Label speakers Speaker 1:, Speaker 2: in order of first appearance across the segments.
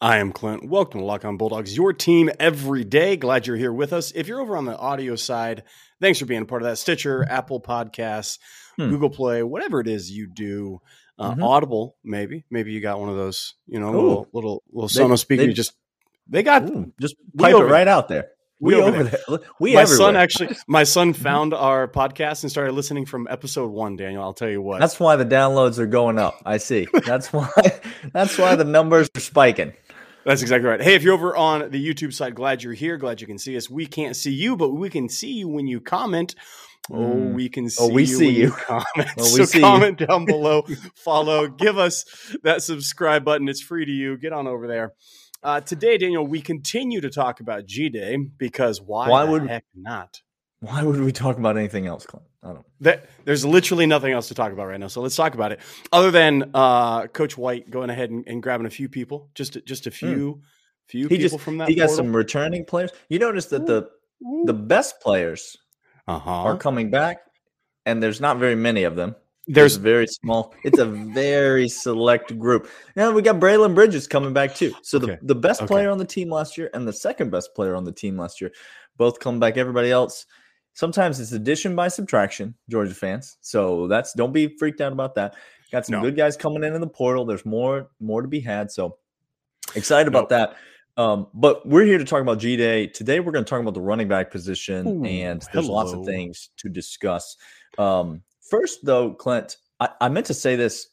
Speaker 1: I am Clint. Welcome to Lock On Bulldogs, your team every day. Glad you're here with us. If you're over on the audio side, thanks for being a part of that. Stitcher, Apple Podcasts, hmm. Google Play, whatever it is you do. Uh, mm-hmm. Audible, maybe. Maybe you got one of those, you know, Ooh. little little little Sonos speaker. You just they got
Speaker 2: Ooh, just pipe it right out there.
Speaker 1: We, we over there. there. We my everywhere. son actually, my son mm-hmm. found our podcast and started listening from episode one. Daniel, I'll tell you what.
Speaker 2: That's why the downloads are going up. I see. That's why. that's why the numbers are spiking.
Speaker 1: That's exactly right. Hey, if you're over on the YouTube side, glad you're here. Glad you can see us. We can't see you, but we can see you when you comment. Oh, mm. we can see
Speaker 2: oh, we
Speaker 1: you
Speaker 2: see you. you
Speaker 1: comment. Oh, so comment you. down below, follow, give us that subscribe button. It's free to you. Get on over there. Uh, today, Daniel, we continue to talk about G Day because why? Why would heck not?
Speaker 2: Why would we talk about anything else, Clint?
Speaker 1: I don't. That, there's literally nothing else to talk about right now. So let's talk about it. Other than uh, Coach White going ahead and, and, grabbing a few people, just just a few mm. few he people just, from that.
Speaker 2: He got some returning players. You notice that the the best players uh-huh. are coming back, and there's not very many of them. There's very small. It's a very select group. Now we got Braelen Bridges coming back too. So the, okay. the best okay. player on the team last year and the second best player on the team last year both come back. Everybody else Sometimes it's addition by subtraction, Georgia fans. So that's don't be freaked out about that. Got some no. good guys coming in in the portal. There's more more to be had. So excited about that. Um, but we're here to talk about G Day today. We're going to talk about the running back position, Ooh, and there's hello. lots of things to discuss. Um, first, though, Clint, I, I meant to say this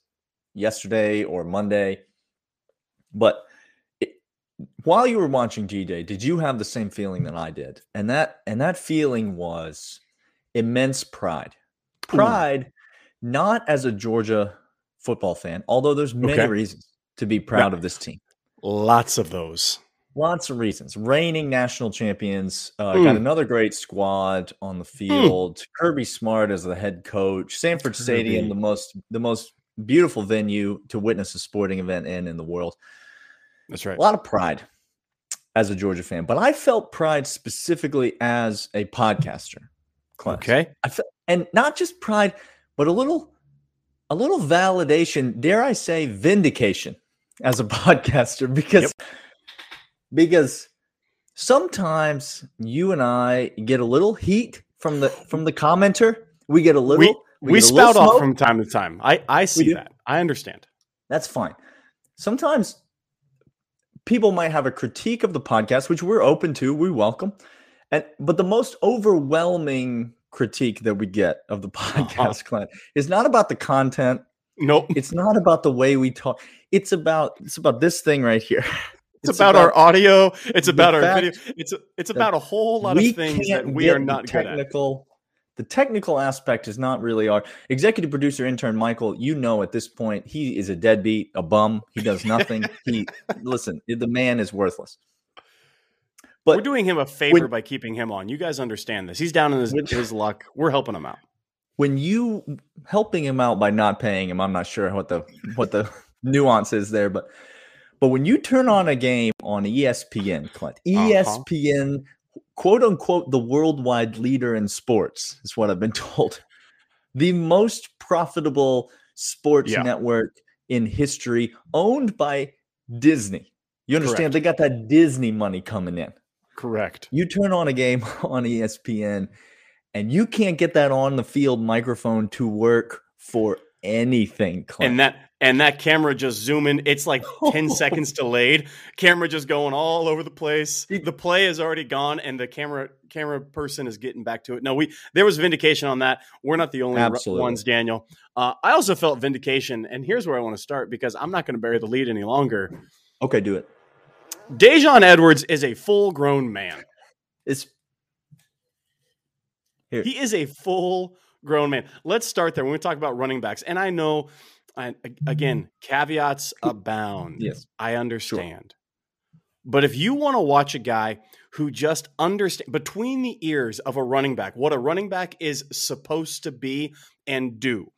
Speaker 2: yesterday or Monday, but while you were watching G Day, did you have the same feeling that I did? And that and that feeling was immense pride. Pride, Ooh. not as a Georgia football fan, although there's many okay. reasons to be proud yeah. of this team.
Speaker 1: Lots of those.
Speaker 2: Lots of reasons. Reigning national champions, uh, mm. got another great squad on the hmm. field. Mm. Kirby Smart as the head coach. Sanford Kirby. Stadium, the most the most beautiful venue to witness a sporting event in in the world.
Speaker 1: That's right.
Speaker 2: A lot of pride as a Georgia fan, but I felt pride specifically as a podcaster.
Speaker 1: Class. Okay.
Speaker 2: I felt, and not just pride, but a little, a little validation. Dare I say, vindication as a podcaster because, yep. because sometimes you and I get a little heat from the from the commenter. We get a little.
Speaker 1: We, we, we spout off from time to time. I I see that. I understand.
Speaker 2: That's fine. Sometimes people might have a critique of the podcast, which we're open to, we welcome. And but the most overwhelming critique that we get of the podcast, uh-huh. Clint, is not about the content.
Speaker 1: Nope.
Speaker 2: It's not about the way we talk. It's about it's about this thing right here.
Speaker 1: It's, it's about, about, our audio. It's about our video. It's it's about a whole lot of things that we are not
Speaker 2: technical the technical aspect is not really our executive producer intern Michael. You know, at this point, he is a deadbeat, a bum. He does nothing. he listen, the man is worthless.
Speaker 1: But we're doing him a favor when, by keeping him on. You guys understand this. He's down in his, when, his luck. We're helping him out.
Speaker 2: When you helping him out by not paying him, I'm not sure what the what the nuance is there, but but when you turn on a game on ESPN, Clint, ESPN uh-huh quote unquote the worldwide leader in sports is what I've been told. The most profitable sports yeah. network in history, owned by Disney. You understand? Correct. They got that Disney money coming in.
Speaker 1: Correct.
Speaker 2: You turn on a game on ESPN and you can't get that on the field microphone to work for anything.
Speaker 1: Clint. And that and that camera just zooming. It's like 10 seconds delayed. Camera just going all over the place. The play is already gone, and the camera camera person is getting back to it. No, we there was vindication on that. We're not the only Absolutely. ones, Daniel. Uh, I also felt vindication, and here's where I want to start because I'm not going to bury the lead any longer.
Speaker 2: Okay, do it.
Speaker 1: Daijun Edwards is a full grown man.
Speaker 2: It's
Speaker 1: here. He is a full grown man. Let's start there when we talk about running backs. And I know I, again, caveats abound.
Speaker 2: Yes,
Speaker 1: I understand. Sure. But if you want to watch a guy who just understand between the ears of a running back what a running back is supposed to be and do,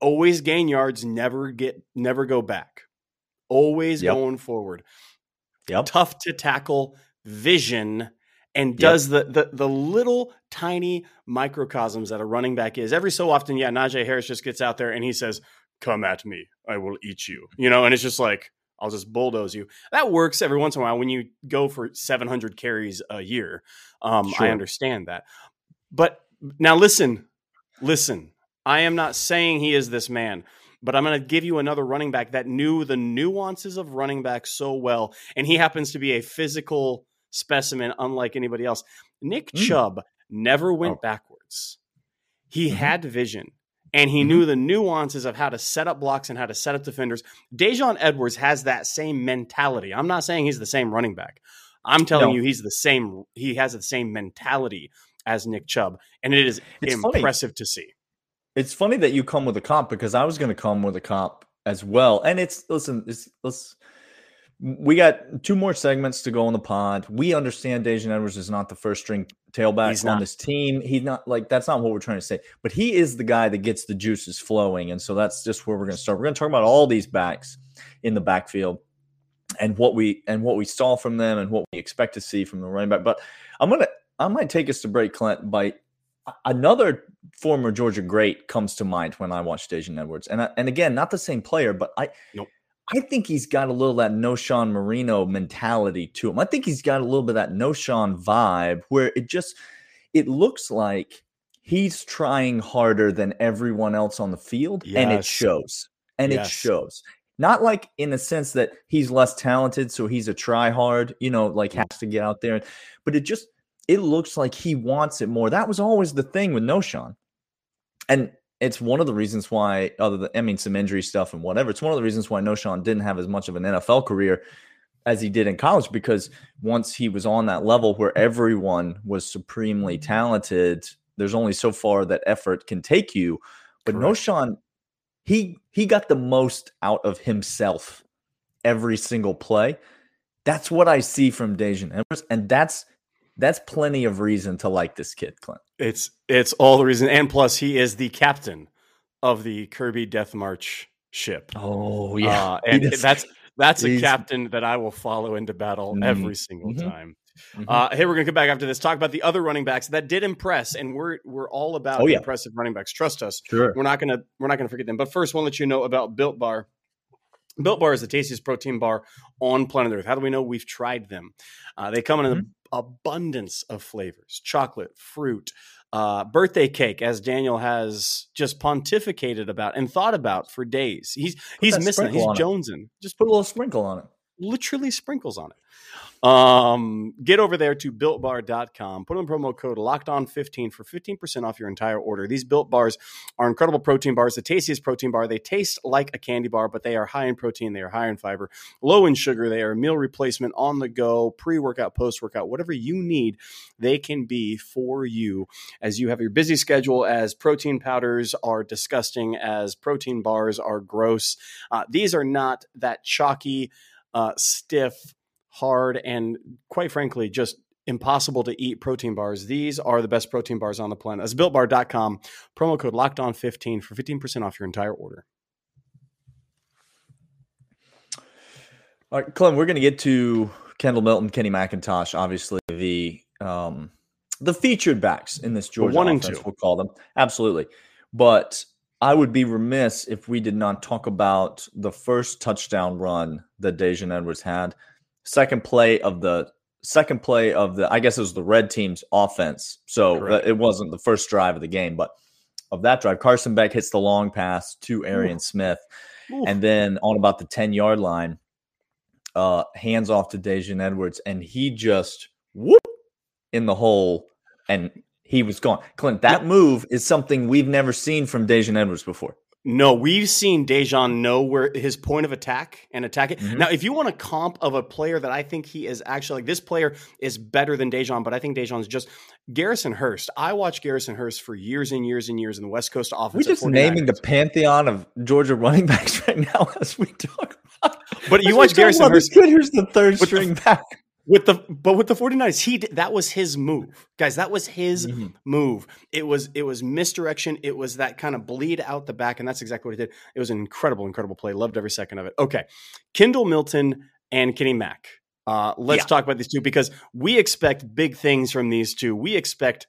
Speaker 1: always gain yards, never get, never go back, always yep. going forward. Yep. Tough to tackle vision and does yep. the, the the little tiny microcosms that a running back is. Every so often, yeah, Najee Harris just gets out there and he says, "Come at me, I will eat you," you know, and it's just like I'll just bulldoze you. That works every once in a while when you go for 700 carries a year. Um, sure. I understand that, but now listen, listen. I am not saying he is this man but I'm going to give you another running back that knew the nuances of running back so well. And he happens to be a physical specimen unlike anybody else. Nick mm. Chubb never went oh. backwards. He mm-hmm. had vision and he mm-hmm. knew the nuances of how to set up blocks and how to set up defenders. Daijun Edwards has that same mentality. I'm not saying he's the same running back. I'm telling no. you he's the same he has the same mentality as Nick Chubb and it is it's impressive funny. to see.
Speaker 2: It's funny that you come with a comp because I was going to come with a comp as well. And it's listen, it's let's we got two more segments to go on the pod. We understand Daijun Edwards is not the first string tailback He's on not. this team. He's not like that's not what we're trying to say. But he is the guy that gets the juices flowing, and so that's just where we're going to start. We're going to talk about all these backs in the backfield and what we and what we saw from them and what we expect to see from the running back. But I'm gonna I might take us to break, Clint, by another former Georgia great comes to mind when I watch Daijun Edwards, and I, and again, not the same player, but I. Nope I think he's got a little that Knowshon Moreno mentality to him. I think he's got a little bit of that Knowshon vibe where it just it looks like he's trying harder than everyone else on the field, yes. and it shows. And yes. it shows. Not like in the sense that he's less talented, so he's a try hard, you know, like mm. has to get out there. But it just it looks like he wants it more. That was always the thing with Knowshon. And it's one of the reasons why, other than I mean, some injury stuff and whatever, it's one of the reasons why Knowshon didn't have as much of an NFL career as he did in college because once he was on that level where everyone was supremely mm-hmm. talented, there's only so far that effort can take you. But Correct. Knowshon, he he got the most out of himself every single play. That's what I see from Daijun Edwards, and that's that's plenty of reason to like this kid, Clint.
Speaker 1: It's it's all the reason, and plus he is the captain of the Kirby Death March ship.
Speaker 2: Oh yeah,
Speaker 1: uh, and that's that's a captain that I will follow into battle mm-hmm. every single mm-hmm. time. Mm-hmm. Uh, hey, we're gonna come back after this. Talk about the other running backs that did impress, and we're we're all about oh, yeah. impressive running backs. Trust us. Sure. We're not gonna we're not gonna forget them. But first, we'll let you know about Built Bar. Built Bar is the tastiest protein bar on planet Earth. How do we know? We've tried them. Uh, they come in mm-hmm abundance of flavors chocolate, fruit, uh, birthday cake, as Daniel has just pontificated about and thought about for days. He's put he's missing. He's jonesing.
Speaker 2: Just put a little sprinkle on it.
Speaker 1: Literally sprinkles on it. Um, get over there to builtbar.com. Put in promo code locked on 15 for 15% off your entire order. These built bars are incredible protein bars, the tastiest protein bar. They taste like a candy bar, but they are high in protein, they are high in fiber, low in sugar, they are a meal replacement on the go, pre workout, post workout, whatever you need, they can be for you as you have your busy schedule, as protein powders are disgusting, as protein bars are gross. Uh, these are not that chalky, uh, stiff, hard, and quite frankly, just impossible to eat protein bars. These are the best protein bars on the planet. That's builtbar.com. Promo code locked on 15 for 15% off your entire order.
Speaker 2: All right, Clem, we're going to get to Kendall Milton, Kenny McIntosh, obviously the um, the featured backs in this Georgia one offense, and two. we'll call them. Absolutely. But I would be remiss if we did not talk about the first touchdown run that Daijun Edwards had second play of the second play of the I guess it was the red team's offense. So Correct. it wasn't the first drive of the game, but of that drive, Carson Beck hits the long pass to Arian Ooh. Smith, Ooh. and then on about the ten yard line, uh, hands off to Daijun Edwards, and he just whoop in the hole, and he was gone. Clint, that move is something we've never seen from Daijun Edwards before.
Speaker 1: No, we've seen Daijun know where his point of attack and attack it. Mm-hmm. Now, if you want a comp of a player that I think he is actually like this player is better than Daijun, but I think is just Garrison Hearst. I watched Garrison Hearst for years and years and years in the West Coast offense.
Speaker 2: We're just naming the pantheon of Georgia running backs right now as we talk about.
Speaker 1: But you watch Garrison Hearst.
Speaker 2: Kid, here's the third string back.
Speaker 1: With the but with the 49ers he that was his move. Guys that was his mm-hmm. move. It was it was misdirection. It was that kind of bleed out the back and that's exactly what he did. It was an incredible incredible play. Loved every second of it. Okay kendall milton and kenny mack. Uh, let's yeah. talk about these two because we expect big things from these two. We expect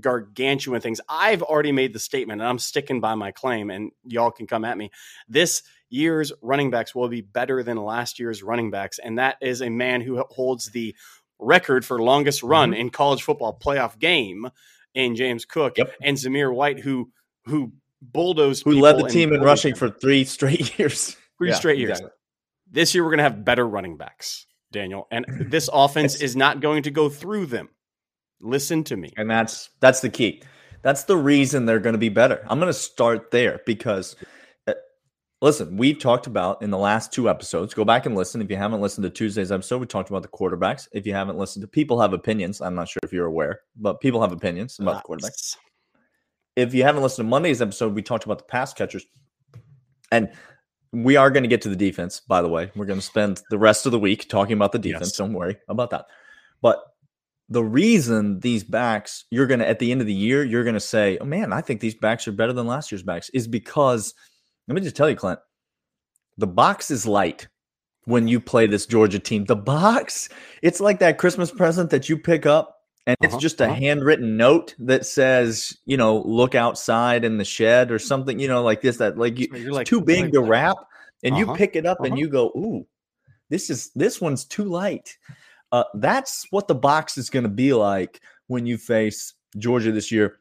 Speaker 1: gargantuan things i've already made the statement and i'm sticking by my claim and y'all can come at me this year's running backs will be better than last year's running backs. And that is a man who holds the record for longest run mm-hmm. in college football playoff game in James Cook yep. and Zamir White, who who bulldozed
Speaker 2: who led the team in rushing for three straight years.
Speaker 1: Three yeah, straight years. Exactly. This year we're going to have better running backs, Daniel, and this offense is not going to go through them. Listen to me.
Speaker 2: And that's that's the key. That's the reason they're going to be better. I'm going to start there because uh, listen, we've talked about in the last two episodes. Go back and listen. If you haven't listened to Tuesday's episode, we talked about the quarterbacks. If you haven't listened to people have opinions, I'm not sure if you're aware, but people have opinions about the quarterbacks. If you haven't listened to Monday's episode, we talked about the pass catchers. And we are going to get to the defense, by the way. We're going to spend the rest of the week talking about the defense. Yes. Don't worry about that. But the reason these backs, you're going to, at the end of the year, you're going to say, oh man, I think these backs are better than last year's backs, is because – let me just tell you, Clint, the box is light when you play this Georgia team. The box, it's like that Christmas present that you pick up and it's uh-huh, just a uh-huh. handwritten note that says, you know, look outside in the shed or something, you know, like this, that like you, are like, too big like to wrap. And uh-huh, you pick it up and uh-huh. you go, ooh, this is this one's too light. Uh, that's what the box is going to be like when you face Georgia this year,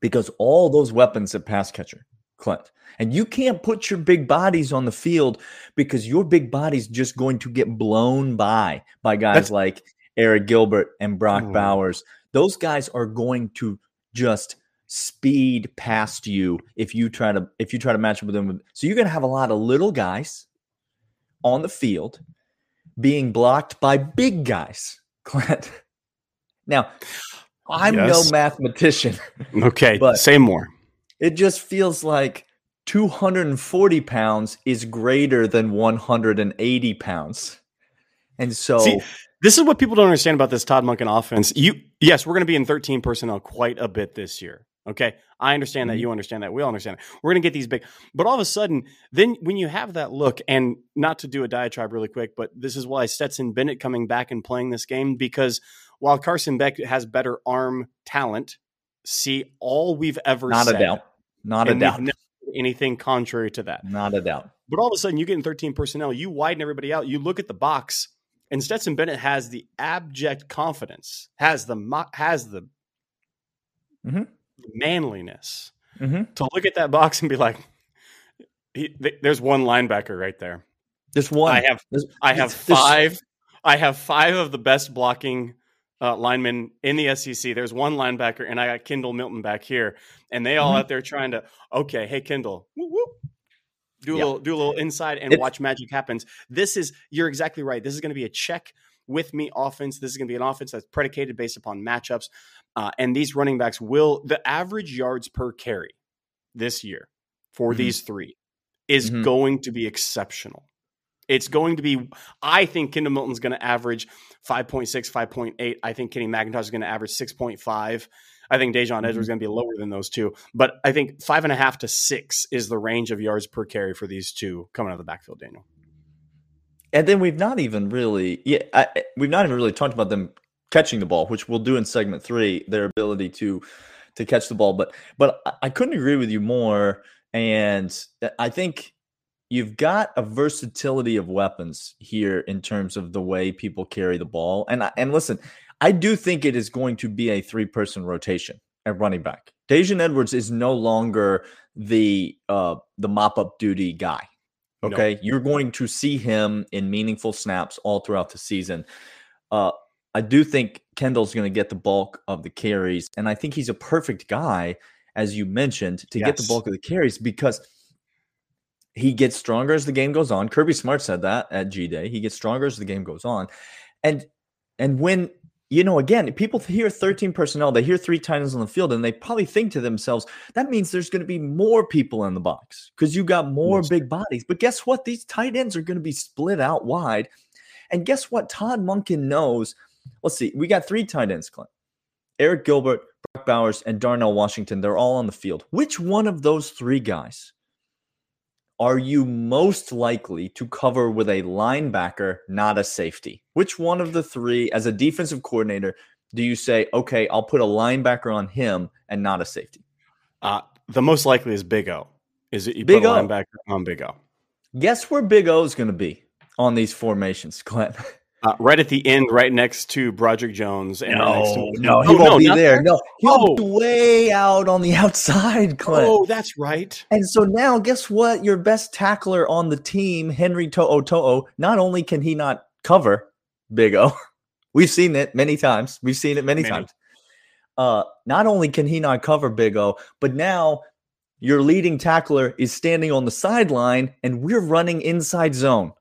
Speaker 2: because all those weapons at pass catcher, Clint, and you can't put your big bodies on the field because your big body's just going to get blown by by guys That's- like Arik Gilbert and Brock mm. Bowers. Those guys are going to just speed past you if you try to if you try to match up with them. So you're going to have a lot of little guys on the field being blocked by big guys. Clint. Now, I'm yes. no mathematician.
Speaker 1: Okay, but say more.
Speaker 2: It just feels like 240 pounds is greater than 180 pounds. And so
Speaker 1: See, this is what people don't understand about this Todd Monken offense. You yes, we're going to be in 13 personnel quite a bit this year. Okay. I understand that. Mm-hmm. You understand that. We all understand that. We're going to get these big. But all of a sudden, then when you have that look, and not to do a diatribe really quick, but this is why Stetson Bennett coming back and playing this game because while Carson Beck has better arm talent, see all we've ever seen.
Speaker 2: not
Speaker 1: said,
Speaker 2: a doubt. Not a doubt
Speaker 1: anything contrary to that.
Speaker 2: Not a doubt.
Speaker 1: But all of a sudden, you get in 13 personnel, you widen everybody out, you look at the box, and Stetson Bennett has the abject confidence, has the has the mm-hmm. Manliness mm-hmm. to look at that box and be like, he, "There's one linebacker right there.
Speaker 2: There's one.
Speaker 1: I have. There's, I have five. I have five of the best blocking uh, linemen in the SEC. There's one linebacker, and I got Kendall Milton back here, and they all mm-hmm. out there trying to, okay, hey Kendall, whoop, whoop, do a yeah. little, do a little inside and watch magic happens. This is you're exactly right. This is going to be a check with me offense. This is going to be an offense that's predicated based upon matchups, uh, and these running backs will the average yards per carry this year for mm-hmm. these three is mm-hmm. going to be exceptional. It's going to be, I think Kendall Milton's going to average 5.6, 5.8. I think Kenny McIntosh is going to average 6.5. I think Daijun mm-hmm. Edwards is going to be lower than those two. But I think five and a half to six is the range of yards per carry for these two coming out of the backfield, Daniel.
Speaker 2: And then we've not even really, yeah, I, we've not even really talked about them catching the ball, which we'll do in segment three. Their ability to to catch the ball, but but I couldn't agree with you more. And I think you've got a versatility of weapons here in terms of the way people carry the ball. And and listen, I do think it is going to be a three person rotation at running back. Daijun Edwards is no longer the uh the mop up duty guy. Okay, no. you're going to see him in meaningful snaps all throughout the season. Uh, I do think Kendall's going to get the bulk of the carries, and I think he's a perfect guy, as you mentioned, to yes. get the bulk of the carries because he gets stronger as the game goes on. Kirby Smart said that at G Day. He gets stronger as the game goes on. And and when you know, again, people hear 13 personnel, they hear three tight ends on the field, and they probably think to themselves, that means there's going to be more people in the box because you got more yes. big bodies. But guess what? These tight ends are going to be split out wide. And guess what? Todd Monken knows. Let's see. We got three tight ends, Clint. Arik Gilbert, Brock Bowers, and Darnell Washington. They're all on the field. Which one of those three guys are you most likely to cover with a linebacker, not a safety? Which one of the three, as a defensive coordinator, do you say, okay, I'll put a linebacker on him and not a safety?
Speaker 1: Uh, the most likely is Big O. Is it you Big put a o. linebacker on Big O?
Speaker 2: Guess where Big O is going to be on these formations, Clint?
Speaker 1: Uh, right at the end, right next to Broderick Jones.
Speaker 2: And no, to, no, he oh, won't no, be there. there. No, he'll oh. be way out on the outside, Clint.
Speaker 1: Oh, that's right.
Speaker 2: And so now, guess what? Your best tackler on the team, Henry To'o To'o, not only can he not cover Big O, we've seen it many times. We've seen it many, many. times. Uh, not only can he not cover Big O, but now your leading tackler is standing on the sideline and we're running inside zone.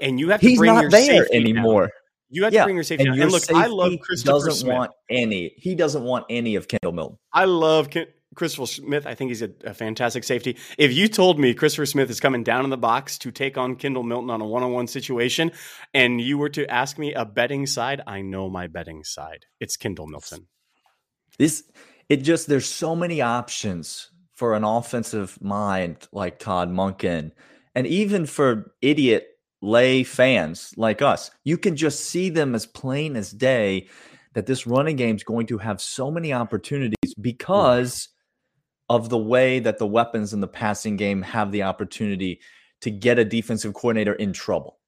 Speaker 1: And you have to He's bring not your there
Speaker 2: anymore.
Speaker 1: Down. You have yeah. to bring your safety and, down. and look, I love Christopher
Speaker 2: doesn't
Speaker 1: Smith.
Speaker 2: want any. He doesn't want any of Kendall Milton.
Speaker 1: I love Ken- Christopher Smith. I think he's a, a, fantastic safety. If you told me Christopher Smith is coming down in the box to take on Kendall Milton on a one-on-one situation, and you were to ask me a betting side, I know my betting side. It's Kendall Milton.
Speaker 2: This it just there's so many options for an offensive mind like Todd Monken, and even for idiot lay fans like us, you can just see them as plain as day that this running game is going to have so many opportunities because of the way that the weapons in the passing game have the opportunity to get a defensive coordinator in trouble.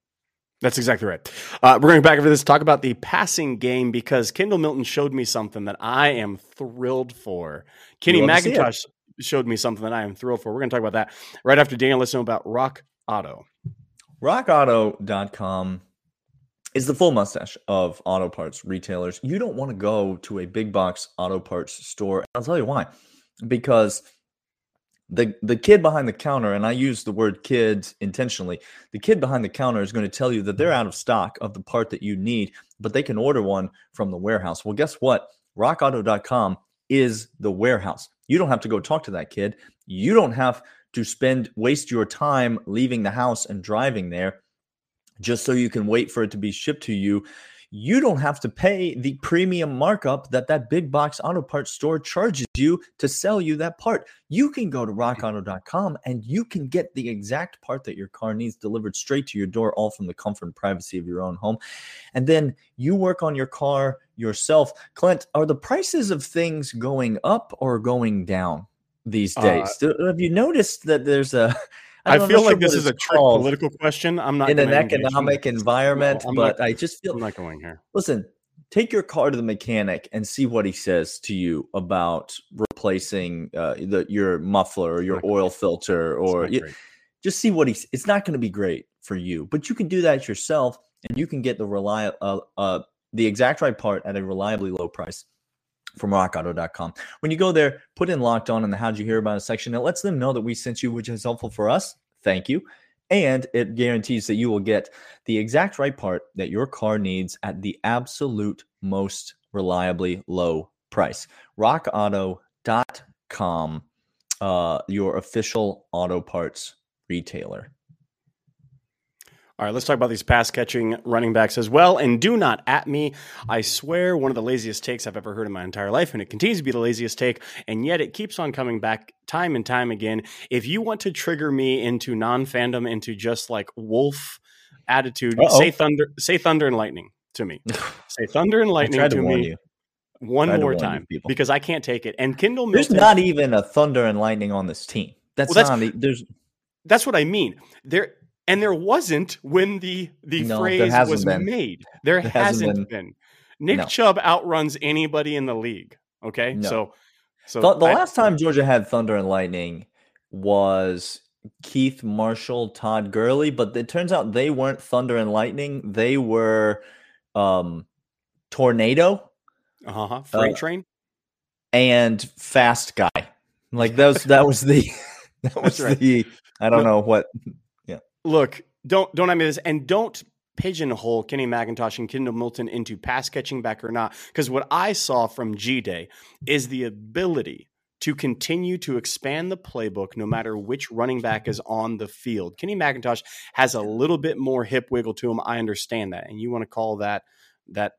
Speaker 1: That's exactly right. Uh, we're going back over this, talk about the passing game because Kendall Milton showed me something that I am thrilled for. Kenny McIntosh showed me something that I am thrilled for. We're going to talk about that right after Daniel. Let's know about Rock Auto.
Speaker 2: RockAuto.com is the full mustache of auto parts retailers. You don't want to go to a big box auto parts store. I'll tell you why. Because the the kid behind the counter, and I use the word kid intentionally, the kid behind the counter is going to tell you that they're out of stock of the part that you need, but they can order one from the warehouse. Well, guess what? RockAuto.com is the warehouse. You don't have to go talk to that kid. You don't have to spend waste your time leaving the house and driving there just so you can wait for it to be shipped to you you don't have to pay the premium markup that that big box auto parts store charges you to sell you that part. You can go to rockauto.com and you can get the exact part that your car needs delivered straight to your door, all from the comfort and privacy of your own home. And then you work on your car yourself. Clint, are the prices of things going up or going down? these uh, days. Uh, Have you noticed that there's a?
Speaker 1: I, I feel like this is a trick political question. I'm not
Speaker 2: in an economic environment, no, but not, I just feel
Speaker 1: I'm not going here.
Speaker 2: Listen, take your car to the mechanic and see what he says to you about replacing uh, the your muffler or your oil filter, or you, just see what he's. It's not going to be great for you, but you can do that yourself, and you can get the reliable, uh, uh, the exact right part at a reliably low price from rockauto.com. When you go there, put in locked on in the how'd you hear about it section. It lets them know that we sent you, which is helpful for us. Thank you. And it guarantees that you will get the exact right part that your car needs at the absolute most reliably low price. RockAuto.com, uh, your official auto parts retailer.
Speaker 1: All right, let's talk about these pass catching running backs as well. And do not at me. I swear, one of the laziest takes I've ever heard in my entire life, and it continues to be the laziest take, and yet it keeps on coming back time and time again. If you want to trigger me into non fandom, into just like wolf attitude, Uh-oh. say thunder, say thunder and lightning to me. say thunder and lightning to, to me. You. One more time because I can't take it. And Kendall
Speaker 2: Milton, There's not even a thunder and lightning on this team. That's, well, that's not. There's.
Speaker 1: That's what I mean. There and there wasn't when the the no, phrase was been. made. There, there hasn't, hasn't been. been. Nick no. Chubb outruns anybody in the league. Okay, no. so so
Speaker 2: the, the I, last time Georgia had thunder and lightning was Keith Marshall, Todd Gurley, but it turns out they weren't thunder and lightning. They were um, tornado,
Speaker 1: uh-huh. freight uh, train,
Speaker 2: and fast guy. Like those, that was the that was right. the I don't know what
Speaker 1: Look, don't don't I mean this, and don't pigeonhole Kenny McIntosh and Kendall Milton into pass catching back or not. Because what I saw from G Day is the ability to continue to expand the playbook no matter which running back is on the field. Kenny McIntosh has a little bit more hip wiggle to him. I understand that. And you want to call that that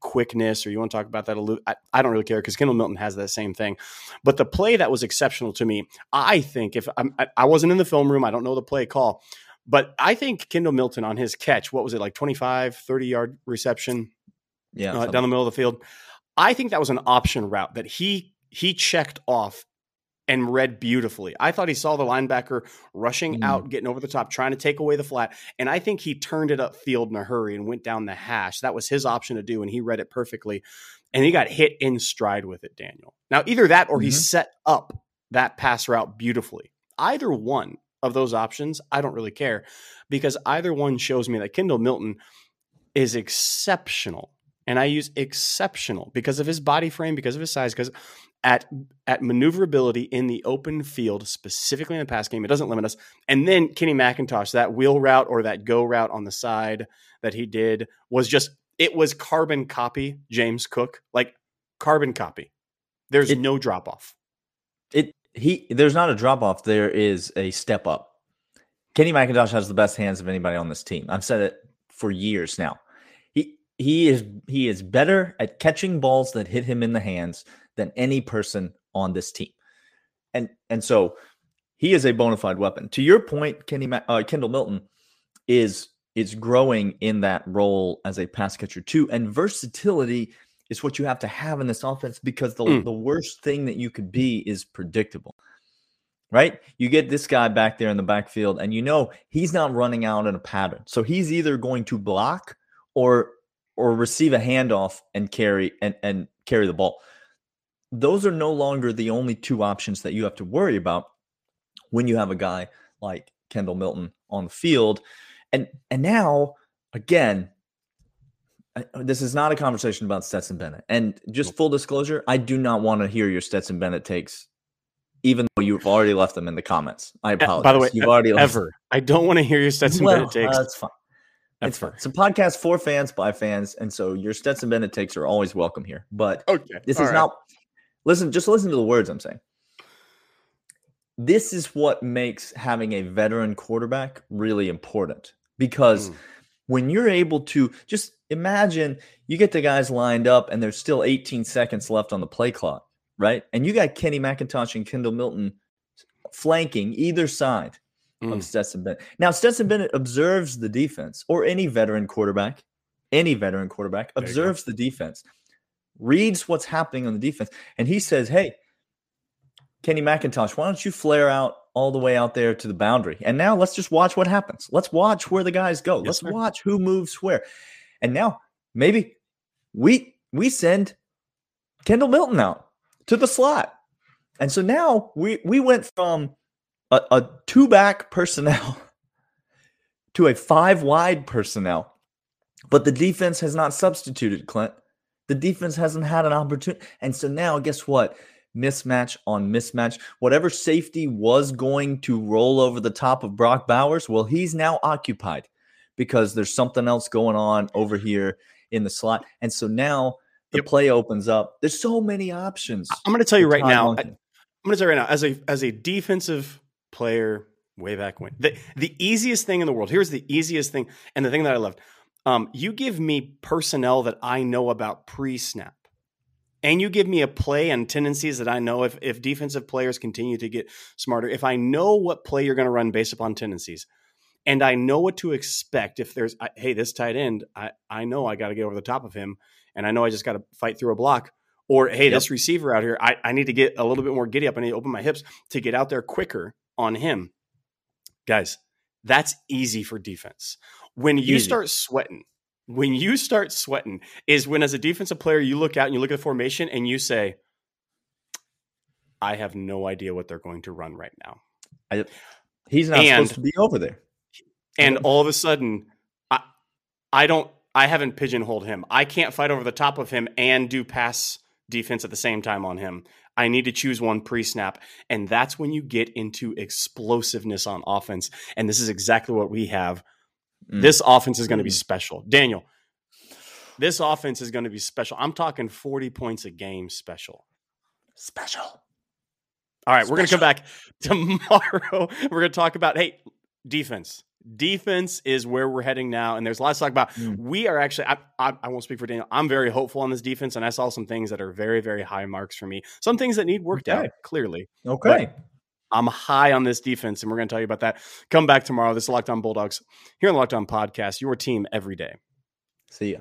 Speaker 1: quickness or you want to talk about that a little I, I don't really care because Kendall Milton has that same thing. But the play that was exceptional to me, I think if I'm, I, I wasn't in the film room, I don't know the play call, but I think Kendall Milton on his catch, what was it like 25, 30 yard reception?
Speaker 2: Yeah.
Speaker 1: Uh, down the middle of the field. I think that was an option route that he he checked off and read beautifully. I thought he saw the linebacker rushing mm. out, getting over the top, trying to take away the flat. And I think he turned it upfield in a hurry and went down the hash. That was his option to do, and he read it perfectly. And he got hit in stride with it, Daniel. Now, either that or mm-hmm. he set up that pass route beautifully. Either one of those options, I don't really care because either one shows me that Kendall Milton is exceptional. And I use exceptional because of his body frame, because of his size, because at at maneuverability in the open field, specifically in the pass game. It doesn't limit us. And then Kenny McIntosh, that wheel route or that go route on the side that he did was just it was carbon copy James Cook, like carbon copy. There's it, no drop off.
Speaker 2: He there's not a drop off. There is a step up. Kenny McIntosh has the best hands of anybody on this team. I've said it for years now. He he is he is better at catching balls that hit him in the hands than any person on this team. And and so he is a bona fide weapon. To your point, Kenny uh, Kendall Milton is is growing in that role as a pass catcher too, and versatility is what you have to have in this offense because the mm. the worst thing that you could be is predictable. Right? You get this guy back there in the backfield, and you know he's not running out in a pattern. So he's either going to block or or receive a handoff and carry and, and carry the ball those are no longer the only two options that you have to worry about when you have a guy like Kendall Milton on the field. And and now again, this is not a conversation about Stetson Bennett. And just full disclosure, I do not want to hear your Stetson Bennett takes, even though you've already left them in the comments. I apologize.
Speaker 1: By the way,
Speaker 2: you've
Speaker 1: already ever. I don't want to hear your Stetson well, Bennett takes.
Speaker 2: Uh, that's fine. It's fine. It's a podcast for fans by fans, and so your Stetson Bennett takes are always welcome here. But okay. this All is right. not Listen, just listen to the words I'm saying. This is what makes having a veteran quarterback really important because mm. when you're able to just imagine you get the guys lined up and there's still 18 seconds left on the play clock, right? And you got Kenny McIntosh and Kendall Milton flanking either side mm. of Stetson Bennett. Now, Stetson Bennett observes the defense, or any veteran quarterback, any veteran quarterback observes the defense reads what's happening on the defense, and he says, Hey, Kenny McIntosh, why don't you flare out all the way out there to the boundary? And now let's just watch what happens. Let's watch where the guys go. Yes, let's sir. watch who moves where. And now maybe we we send Kendall Milton out to the slot. And so now we we went from a, a two back personnel to a five wide personnel. But the defense has not substituted, Clint. The defense hasn't had an opportunity. And so now, guess what? Mismatch on mismatch. Whatever safety was going to roll over the top of Brock Bowers, well, he's now occupied because there's something else going on over here in the slot. And so now the yep. play opens up. There's so many options.
Speaker 1: I'm going to tell you right now. I, am going to tell you right now, as a as a defensive player way back when, the, the easiest thing in the world. Here's the easiest thing, and the thing that I loved. Um, you give me personnel that I know about pre snap, and you give me a play and tendencies that I know if, if defensive players continue to get smarter, if I know what play you're going to run based upon tendencies, and I know what to expect if there's, hey, this tight end, I, I know I got to get over the top of him, and I know I just got to fight through a block. Or, hey, yep. this receiver out here, I, I need to get a little bit more giddy up. I need to open my hips to get out there quicker on him. Guys, that's easy for defense. When you Easy. start sweating, when you start sweating, is when as a defensive player, you look out and you look at the formation and you say, I have no idea what they're going to run right now.
Speaker 2: I, he's not and, supposed to be over there.
Speaker 1: And all of a sudden, I, I don't, I haven't pigeonholed him. I can't fight over the top of him and do pass defense at the same time on him. I need to choose one pre snap. And that's when you get into explosiveness on offense. And this is exactly what we have Mm. This offense is going to be mm. special. Daniel, this offense is going to be special. I'm talking 40 points a game special.
Speaker 2: Special.
Speaker 1: All right, Special. we're going to come back tomorrow. we're going to talk about hey defense. Defense is where we're heading now, and there's lots to talk about. Mm. We are actually, I, I, I, won't speak for Daniel. I'm very hopeful on this defense, and I saw some things that are very, very high marks for me. Some things that need worked okay. out clearly.
Speaker 2: Okay. But
Speaker 1: I'm high on this defense, and we're going to tell you about that. Come back tomorrow. This is Locked On Bulldogs here on the Locked On Podcast, your team every day.
Speaker 2: See ya.